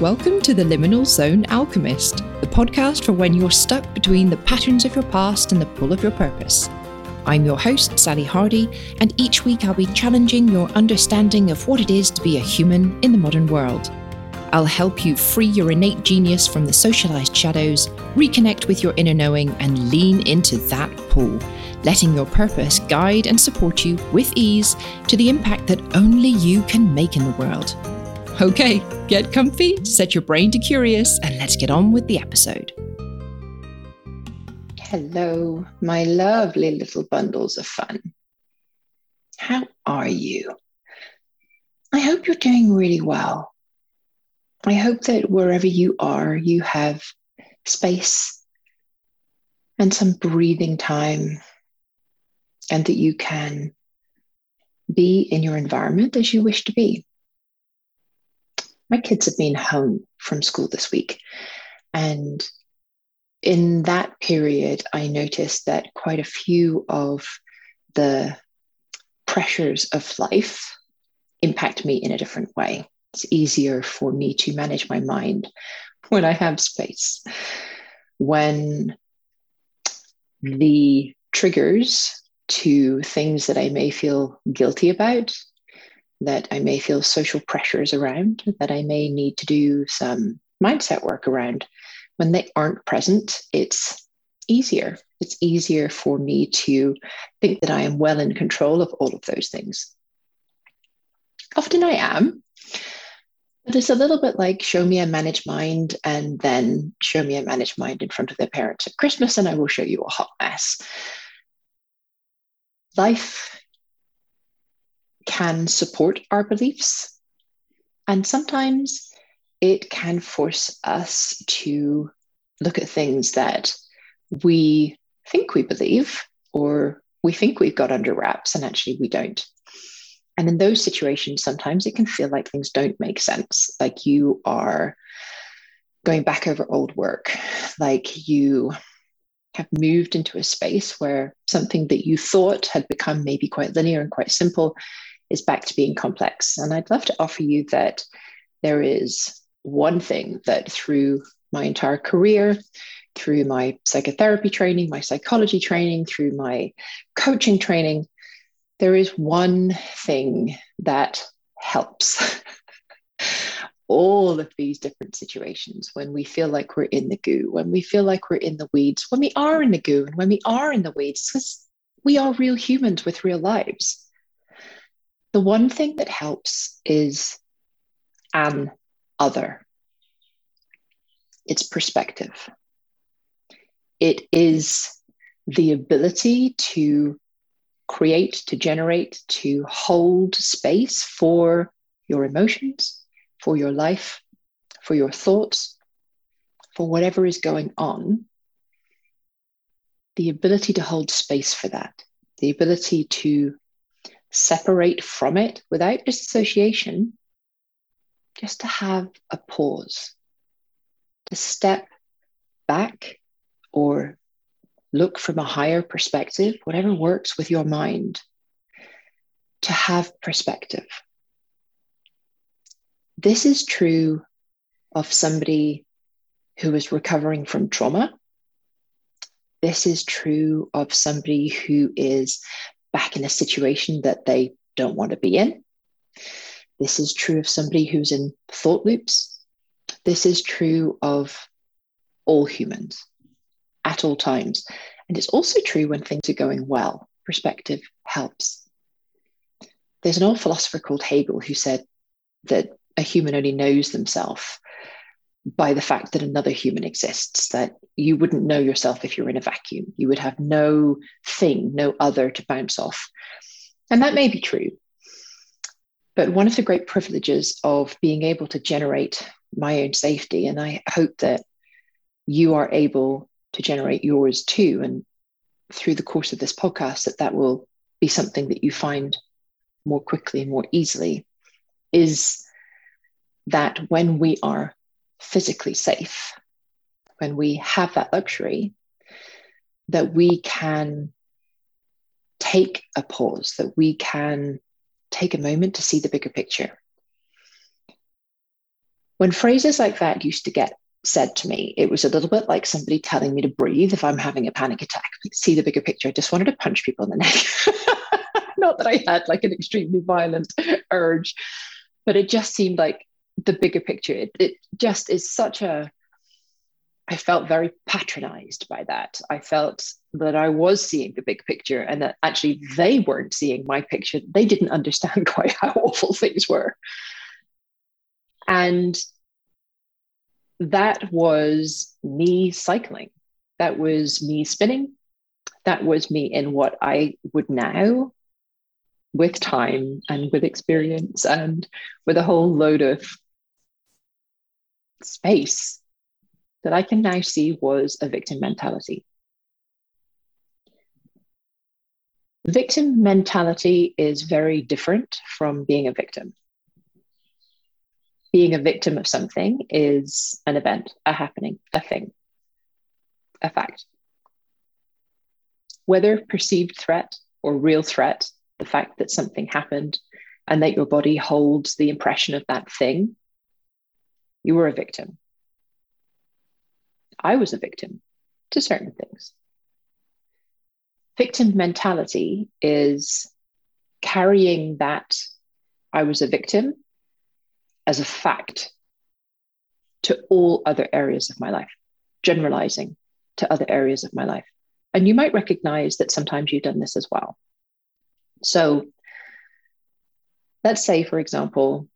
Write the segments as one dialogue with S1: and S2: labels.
S1: Welcome to the Liminal Zone Alchemist, the podcast for when you're stuck between the patterns of your past and the pull of your purpose. I'm your host, Sally Hardie, and each week I'll be challenging your understanding of what it is to be a human in the modern world. I'll help you free your innate genius from the socialized shadows, reconnect with your inner knowing, and lean into that pull, letting your purpose guide and support you with ease to the impact that only you can make in the world. Okay, get comfy, set your brain to curious, and let's get on with the episode.
S2: Hello, my lovely little bundles of fun. How are you? I hope you're doing really well. I hope that wherever you are, you have space and some breathing time, and that you can be in your environment as you wish to be my kids have been home from school this week. And in that period, I noticed that quite a few of the pressures of life impact me in a different way. It's easier for me to manage my mind when I have space. When the triggers to things that I may feel guilty about that I may feel social pressures around, that I may need to do some mindset work around. When they aren't present, it's easier. It's easier for me to think that I am well in control of all of those things. Often I am, but it's a little bit like show me a managed mind and then show me a managed mind in front of their parents at Christmas, and I will show you a hot mess. Life can support our beliefs. And sometimes it can force us to look at things that we think we believe or we think we've got under wraps and actually we don't. And in those situations, sometimes it can feel like things don't make sense, like you are going back over old work, like you have moved into a space where something that you thought had become maybe quite linear and quite simple is back to being complex. And I'd love to offer you that there is one thing that through my entire career, through my psychotherapy training, my psychology training, through my coaching training, there is one thing that helps all of these different situations when we feel like we're in the goo, when we feel like we're in the weeds, when we are in the goo, and when we are in the weeds, because we are real humans with real lives. The one thing that helps is an other. It's perspective. It is the ability to create, to generate, to hold space for your emotions, for your life, for your thoughts, for whatever is going on. The ability to hold space for that, the ability to separate from it without disassociation, just to have a pause, to step back or look from a higher perspective, whatever works with your mind, to have perspective. This is true of somebody who is recovering from trauma. This is true of somebody who is back in a situation that they don't want to be in. This is true of somebody who's in thought loops. This is true of all humans at all times. And it's also true when things are going well. Perspective helps. There's an old philosopher called Hegel who said that a human only knows themselves by the fact that another human exists, that you wouldn't know yourself if you're in a vacuum. You would have no thing, no other to bounce off. And that may be true. But one of the great privileges of being able to generate my own safety, and I hope that you are able to generate yours too. And through the course of this podcast, that that will be something that you find more quickly and more easily, is that when we are physically safe, when we have that luxury, that we can take a pause, that we can take a moment to see the bigger picture. When phrases like that used to get said to me, it was a little bit like somebody telling me to breathe if I'm having a panic attack. See the bigger picture. I just wanted to punch people in the neck. Not that I had like an extremely violent urge, but it just seemed like the bigger picture. It, it just is such a, I felt very patronized by that. I felt that I was seeing the big picture and that actually they weren't seeing my picture. They didn't understand quite how awful things were. And that was me cycling. That was me spinning. That was me in what I would now, with time and with experience and with a whole load of space that I can now see was a victim mentality. Victim mentality is very different from being a victim being a victim of something is an event, a happening, a thing, a fact. Whether perceived threat or real threat, the fact that something happened and that your body holds the impression of that thing, you were a victim. I was a victim to certain things. Victim mentality is carrying that I was a victim as a fact to all other areas of my life, generalizing to other areas of my life. And you might recognize that sometimes you've done this as well. So let's say, for example,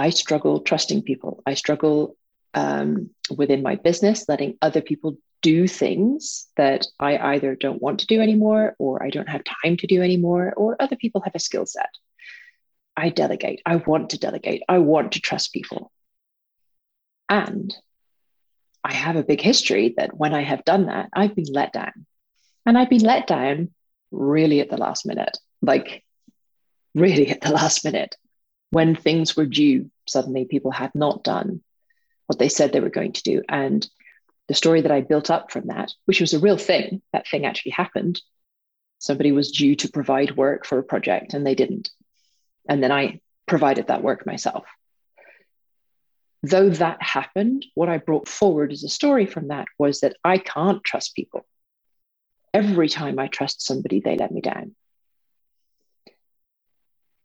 S2: I struggle trusting people. I struggle um, within my business, letting other people do things that I either don't want to do anymore, or I don't have time to do anymore, or other people have a skill set. I delegate. I want to delegate. I want to trust people. And I have a big history that when I have done that, I've been let down. And I've been let down really at the last minute, like really at the last minute. When things were due, suddenly people had not done what they said they were going to do. And the story that I built up from that, which was a real thing, that thing actually happened. Somebody was due to provide work for a project and they didn't. And then I provided that work myself. Though that happened, what I brought forward as a story from that was that I can't trust people. Every time I trust somebody, they let me down.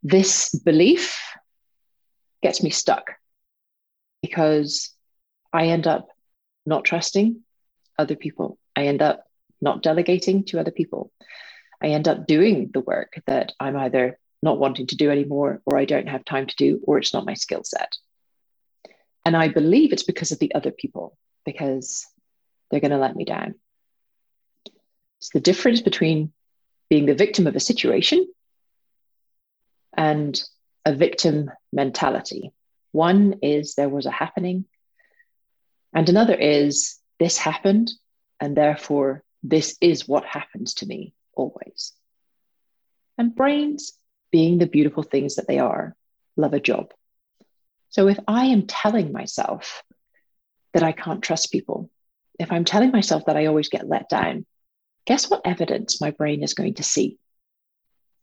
S2: This belief gets me stuck because I end up not trusting other people. I end up not delegating to other people. I end up doing the work that I'm either not wanting to do anymore, or I don't have time to do, or it's not my skill set. And I believe it's because of the other people, because they're going to let me down. It's the difference between being the victim of a situation and a victim mentality. One is there was a happening, and another is this happened, and therefore this is what happens to me always. And brains being the beautiful things that they are, love a job. So if I am telling myself that I can't trust people, if I'm telling myself that I always get let down, guess what evidence my brain is going to see?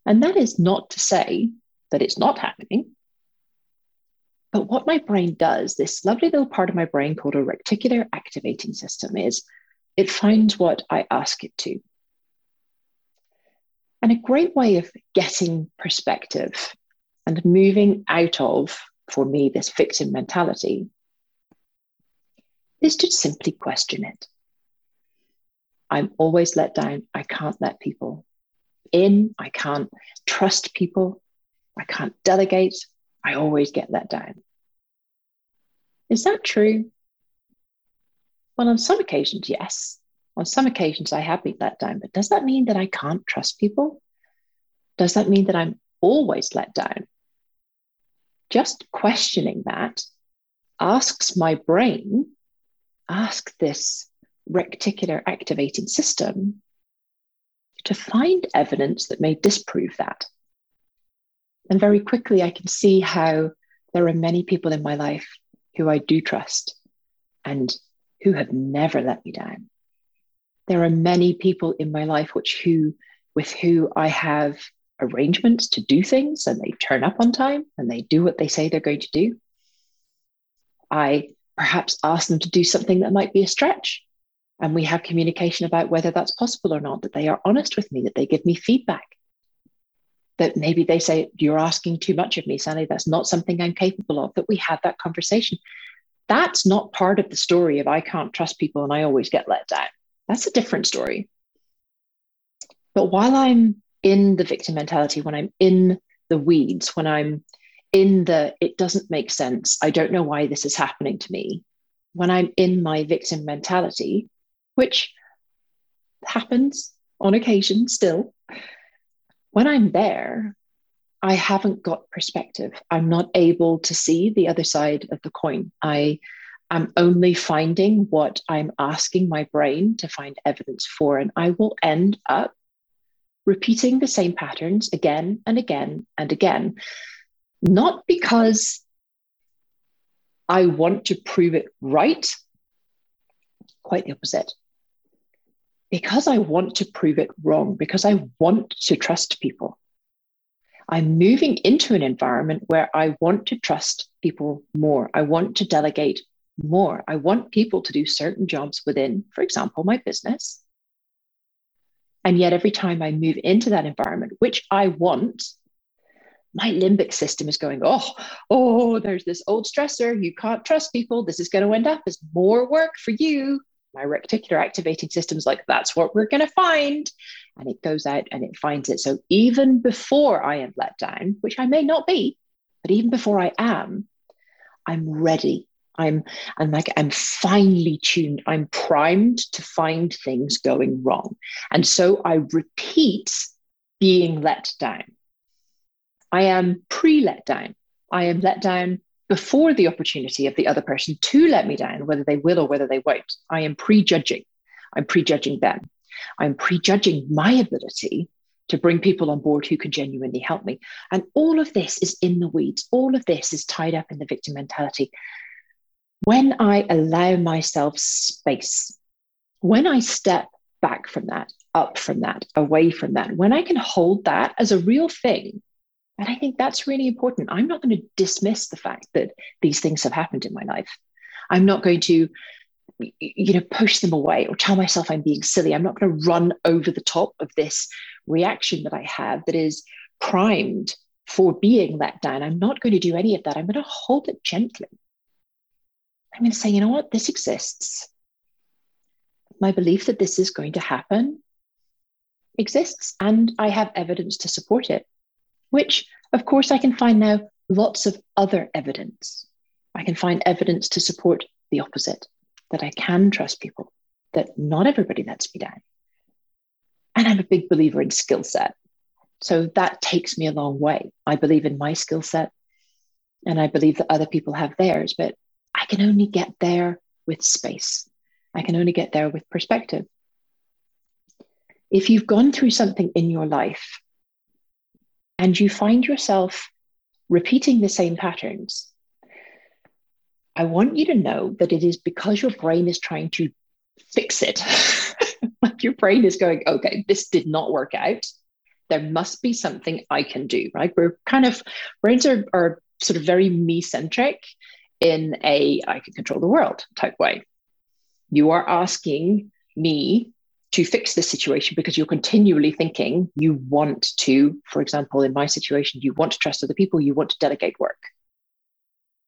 S2: And that is not to say that it's not happening. But what my brain does, this lovely little part of my brain called a reticular activating system, is it finds what I ask it to. And a great way of getting perspective and moving out of, for me, this victim mentality is to simply question it. I'm always let down. I can't let people in. I can't trust people. I can't delegate. I always get let down. Is that true? Well, on some occasions, yes on some occasions I have been let down, but does that mean that I can't trust people? Does that mean that I'm always let down? Just questioning that asks my brain, ask this reticular activating system to find evidence that may disprove that. And very quickly, I can see how there are many people in my life who I do trust and who have never let me down there are many people in my life which who with who I have arrangements to do things and they turn up on time and they do what they say they're going to do. I perhaps ask them to do something that might be a stretch. And we have communication about whether that's possible or not, that they are honest with me, that they give me feedback. That maybe they say, You're asking too much of me, Sally. That's not something I'm capable of. That we have that conversation. That's not part of the story of I can't trust people and I always get let down. That's a different story. But while I'm in the victim mentality, when I'm in the weeds, when I'm in the it doesn't make sense, I don't know why this is happening to me, when I'm in my victim mentality, which happens on occasion still, when I'm there, I haven't got perspective. I'm not able to see the other side of the coin. I am only finding what I'm asking my brain to find evidence for, and I will end up repeating the same patterns again and again and again, not because I want to prove it right, quite the opposite. Because I want to prove it wrong, because I want to trust people. I'm moving into an environment where I want to trust people more. I want to delegate more. I want people to do certain jobs within, for example, my business. And yet, every time I move into that environment, which I want, my limbic system is going, oh, oh, there's this old stressor. You can't trust people. This is going to end up as more work for you. My reticular activating system's like, that's what we're going to find. And it goes out and it finds it. So even before I am let down, which I may not be, but even before I am, I'm ready I'm I'm like I'm finely tuned. I'm primed to find things going wrong. And so I repeat being let down. I am pre-let down. I am let down before the opportunity of the other person to let me down, whether they will or whether they won't. I am prejudging. I'm prejudging them. I'm prejudging my ability to bring people on board who can genuinely help me. And all of this is in the weeds. All of this is tied up in the victim mentality when I allow myself space, when I step back from that, up from that, away from that, when I can hold that as a real thing, and I think that's really important. I'm not going to dismiss the fact that these things have happened in my life. I'm not going to, you know, push them away or tell myself I'm being silly. I'm not going to run over the top of this reaction that I have that is primed for being let down. I'm not going to do any of that. I'm going to hold it gently. I'm going to say, you know what, this exists. My belief that this is going to happen exists, and I have evidence to support it, which, of course, I can find now lots of other evidence. I can find evidence to support the opposite that I can trust people, that not everybody lets me down. And I'm a big believer in skill set. So that takes me a long way. I believe in my skill set and I believe that other people have theirs, but I can only get there with space. I can only get there with perspective. If you've gone through something in your life and you find yourself repeating the same patterns, I want you to know that it is because your brain is trying to fix it. like your brain is going, okay, this did not work out. There must be something I can do, right? We're kind of, brains are, are sort of very me centric in a I can control the world type way. You are asking me to fix this situation because you're continually thinking you want to, for example, in my situation, you want to trust other people, you want to delegate work.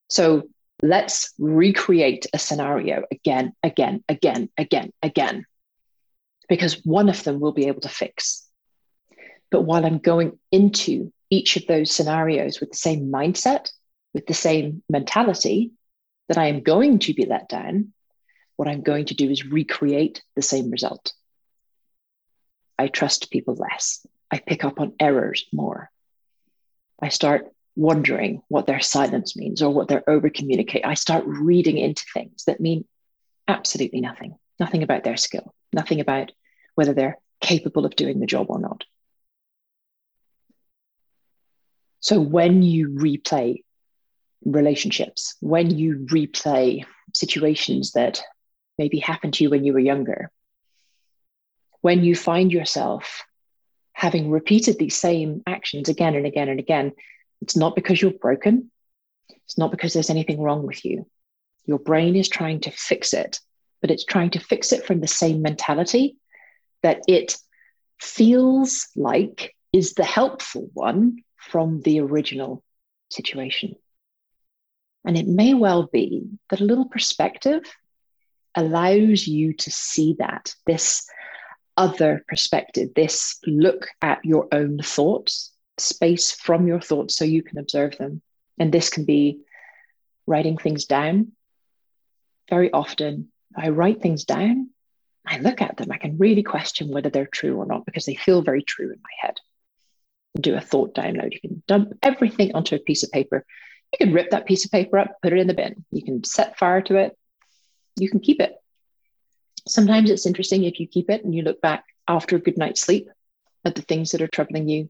S2: So let's recreate a scenario again, again, again, again, again, because one of them will be able to fix. But while I'm going into each of those scenarios with the same mindset, with the same mentality that I am going to be let down, what I'm going to do is recreate the same result. I trust people less. I pick up on errors more. I start wondering what their silence means or what their over communicate. I start reading into things that mean absolutely nothing, nothing about their skill, nothing about whether they're capable of doing the job or not. So when you replay relationships, when you replay situations that maybe happened to you when you were younger, when you find yourself having repeated these same actions again and again and again, it's not because you're broken. It's not because there's anything wrong with you. Your brain is trying to fix it, but it's trying to fix it from the same mentality that it feels like is the helpful one from the original situation. And it may well be that a little perspective allows you to see that, this other perspective, this look at your own thoughts, space from your thoughts so you can observe them. And this can be writing things down. Very often, I write things down, I look at them, I can really question whether they're true or not because they feel very true in my head. Do a thought download. You can dump everything onto a piece of paper. You can rip that piece of paper up, put it in the bin. You can set fire to it. You can keep it. Sometimes it's interesting if you keep it and you look back after a good night's sleep at the things that are troubling you,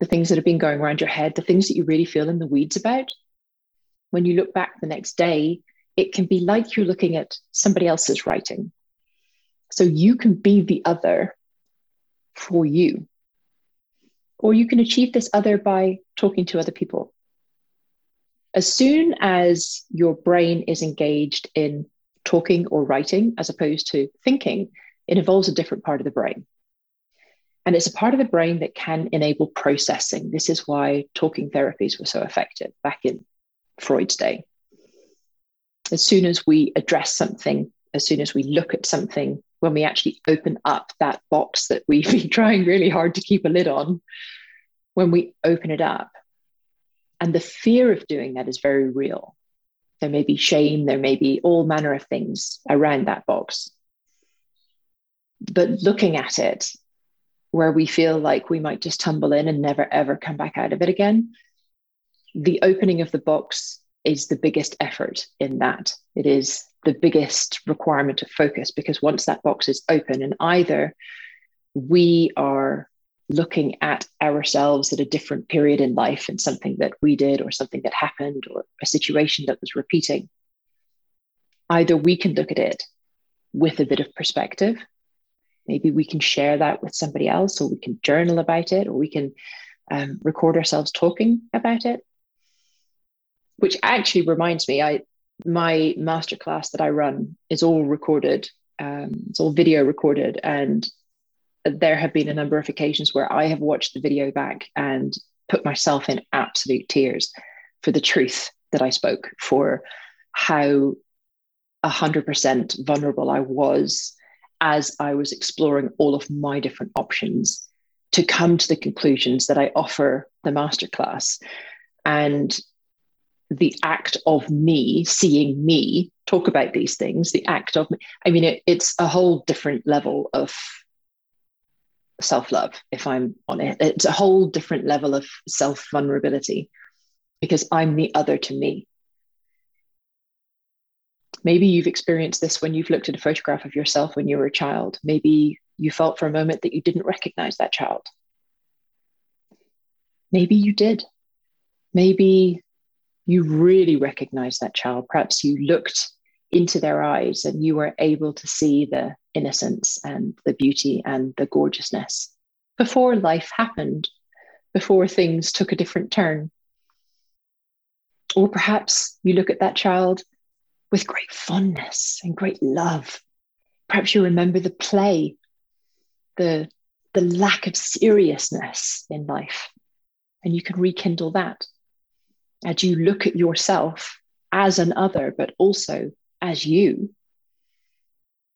S2: the things that have been going around your head, the things that you really feel in the weeds about. When you look back the next day, it can be like you're looking at somebody else's writing. So you can be the other for you. Or you can achieve this other by talking to other people. As soon as your brain is engaged in talking or writing as opposed to thinking, it involves a different part of the brain. And it's a part of the brain that can enable processing. This is why talking therapies were so effective back in Freud's day. As soon as we address something, as soon as we look at something, when we actually open up that box that we've been trying really hard to keep a lid on, when we open it up, and the fear of doing that is very real. There may be shame, there may be all manner of things around that box. But looking at it, where we feel like we might just tumble in and never ever come back out of it again, the opening of the box is the biggest effort in that. It is the biggest requirement of focus because once that box is open, and either we are looking at ourselves at a different period in life and something that we did or something that happened or a situation that was repeating, either we can look at it with a bit of perspective. Maybe we can share that with somebody else, or we can journal about it, or we can um, record ourselves talking about it. Which actually reminds me, I my masterclass that I run is all recorded. Um, it's all video recorded, and there have been a number of occasions where I have watched the video back and put myself in absolute tears for the truth that I spoke, for how 100% vulnerable I was as I was exploring all of my different options to come to the conclusions that I offer the masterclass. And the act of me seeing me talk about these things, the act of me, I mean, it, it's a whole different level of self love, if I'm honest. It's a whole different level of self vulnerability because I'm the other to me. Maybe you've experienced this when you've looked at a photograph of yourself when you were a child. Maybe you felt for a moment that you didn't recognize that child. Maybe you did. Maybe you really recognized that child. Perhaps you looked into their eyes and you were able to see the innocence and the beauty and the gorgeousness before life happened, before things took a different turn. Or perhaps you look at that child with great fondness and great love. Perhaps you remember the play, the, the lack of seriousness in life, and you can rekindle that as you look at yourself as an other, but also as you,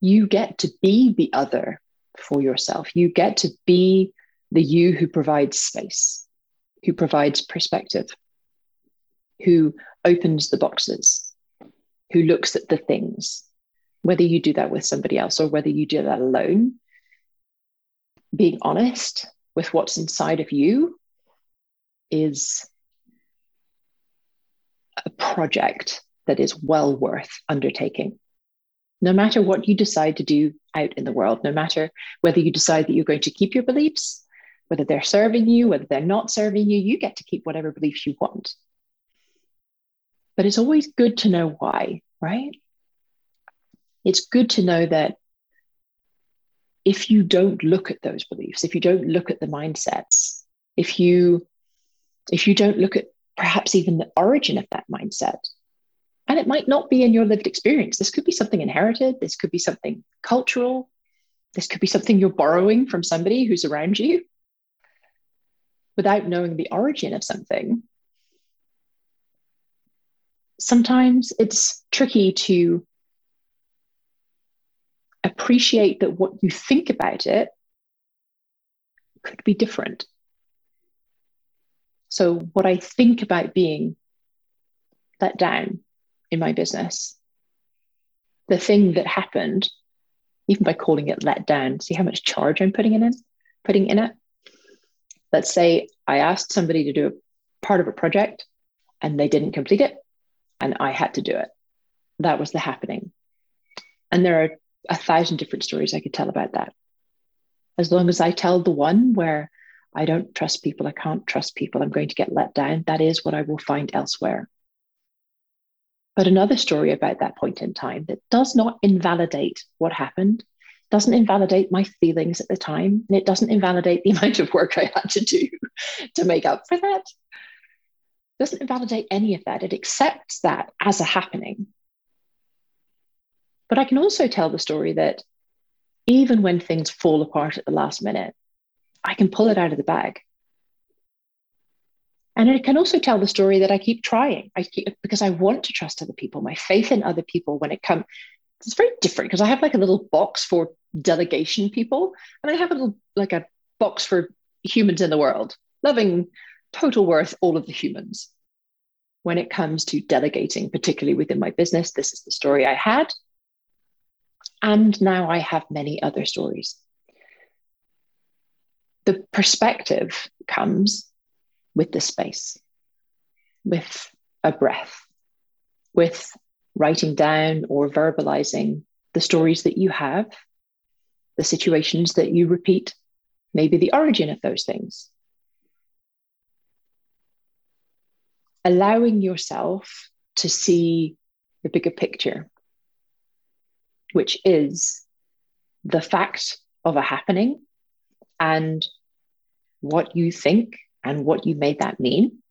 S2: you get to be the other for yourself. You get to be the you who provides space, who provides perspective, who opens the boxes, who looks at the things, whether you do that with somebody else or whether you do that alone. Being honest with what's inside of you is a project that is well worth undertaking. No matter what you decide to do out in the world, no matter whether you decide that you're going to keep your beliefs, whether they're serving you, whether they're not serving you, you get to keep whatever beliefs you want. But it's always good to know why, right? It's good to know that if you don't look at those beliefs, if you don't look at the mindsets, if you if you don't look at perhaps even the origin of that mindset, And it might not be in your lived experience. This could be something inherited. This could be something cultural. This could be something you're borrowing from somebody who's around you without knowing the origin of something. Sometimes it's tricky to appreciate that what you think about it could be different. So, what I think about being let down in my business, the thing that happened, even by calling it let down, see how much charge I'm putting in, it, putting in it. Let's say I asked somebody to do a part of a project and they didn't complete it, and I had to do it. That was the happening. And there are a thousand different stories I could tell about that. As long as I tell the one where I don't trust people, I can't trust people, I'm going to get let down, that is what I will find elsewhere. But another story about that point in time that does not invalidate what happened, doesn't invalidate my feelings at the time, and it doesn't invalidate the amount of work I had to do to make up for that. Doesn't invalidate any of that. It accepts that as a happening. But I can also tell the story that even when things fall apart at the last minute, I can pull it out of the bag. And it can also tell the story that I keep trying. I keep, because I want to trust other people. My faith in other people when it comes, it's very different because I have like a little box for delegation people, and I have a little like a box for humans in the world, loving total worth all of the humans. When it comes to delegating, particularly within my business, this is the story I had. And now I have many other stories. The perspective comes with the space, with a breath, with writing down or verbalizing the stories that you have, the situations that you repeat, maybe the origin of those things. Allowing yourself to see the bigger picture which is the fact of a happening and what you think and what you made that mean,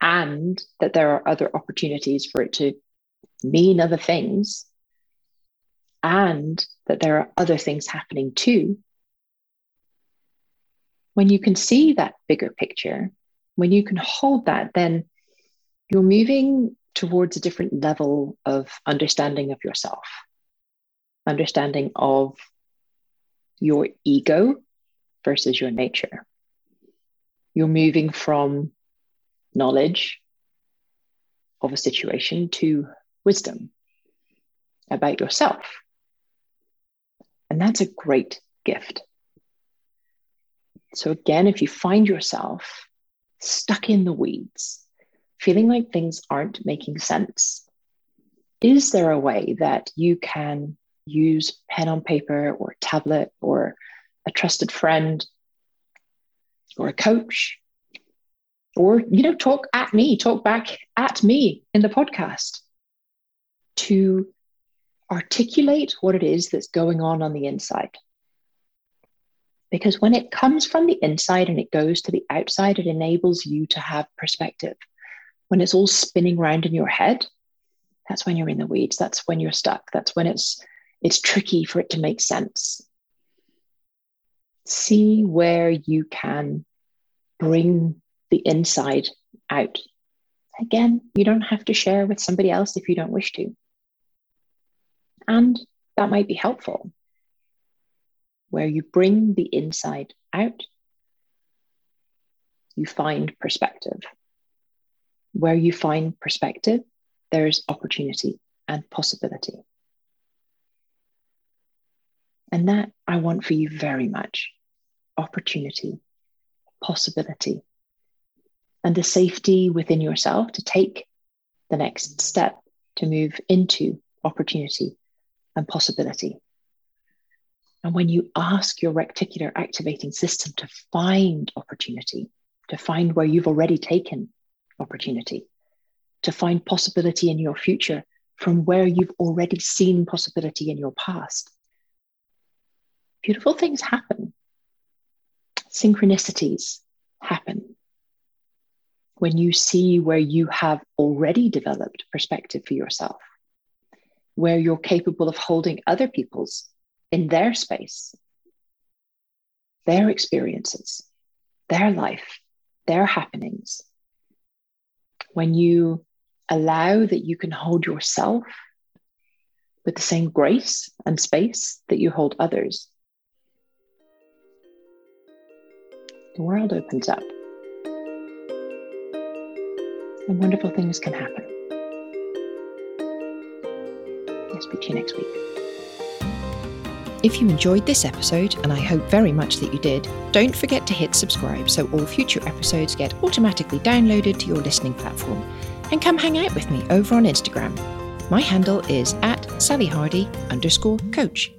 S2: and that there are other opportunities for it to mean other things, and that there are other things happening too. When you can see that bigger picture, when you can hold that, then you're moving towards a different level of understanding of yourself understanding of your ego versus your nature. You're moving from knowledge of a situation to wisdom about yourself. And that's a great gift. So, again, if you find yourself stuck in the weeds, feeling like things aren't making sense, is there a way that you can use pen on paper or tablet or a trusted friend or a coach or you know talk at me talk back at me in the podcast to articulate what it is that's going on on the inside. Because when it comes from the inside and it goes to the outside it enables you to have perspective. When it's all spinning around in your head that's when you're in the weeds. That's when you're stuck. That's when it's it's tricky for it to make sense. See where you can bring the inside out. Again, you don't have to share with somebody else if you don't wish to. And that might be helpful. Where you bring the inside out, you find perspective. Where you find perspective, there's opportunity and possibility. And that I want for you very much opportunity, possibility, and the safety within yourself to take the next step to move into opportunity and possibility. And when you ask your reticular activating system to find opportunity, to find where you've already taken opportunity, to find possibility in your future from where you've already seen possibility in your past, beautiful things happen. Synchronicities happen. when you see where you have already developed perspective for yourself, where you're capable of holding other people's in their space, their experiences, their life, their happenings, when you allow that you can hold yourself with the same grace and space that you hold others, the world opens up and wonderful things can happen. I'll speak to you next week.
S1: If you enjoyed this episode, and I hope very much that you did, don't forget to hit subscribe so all future episodes get automatically downloaded to your listening platform. And come hang out with me over on Instagram. My handle is at Sally Hardie underscore coach.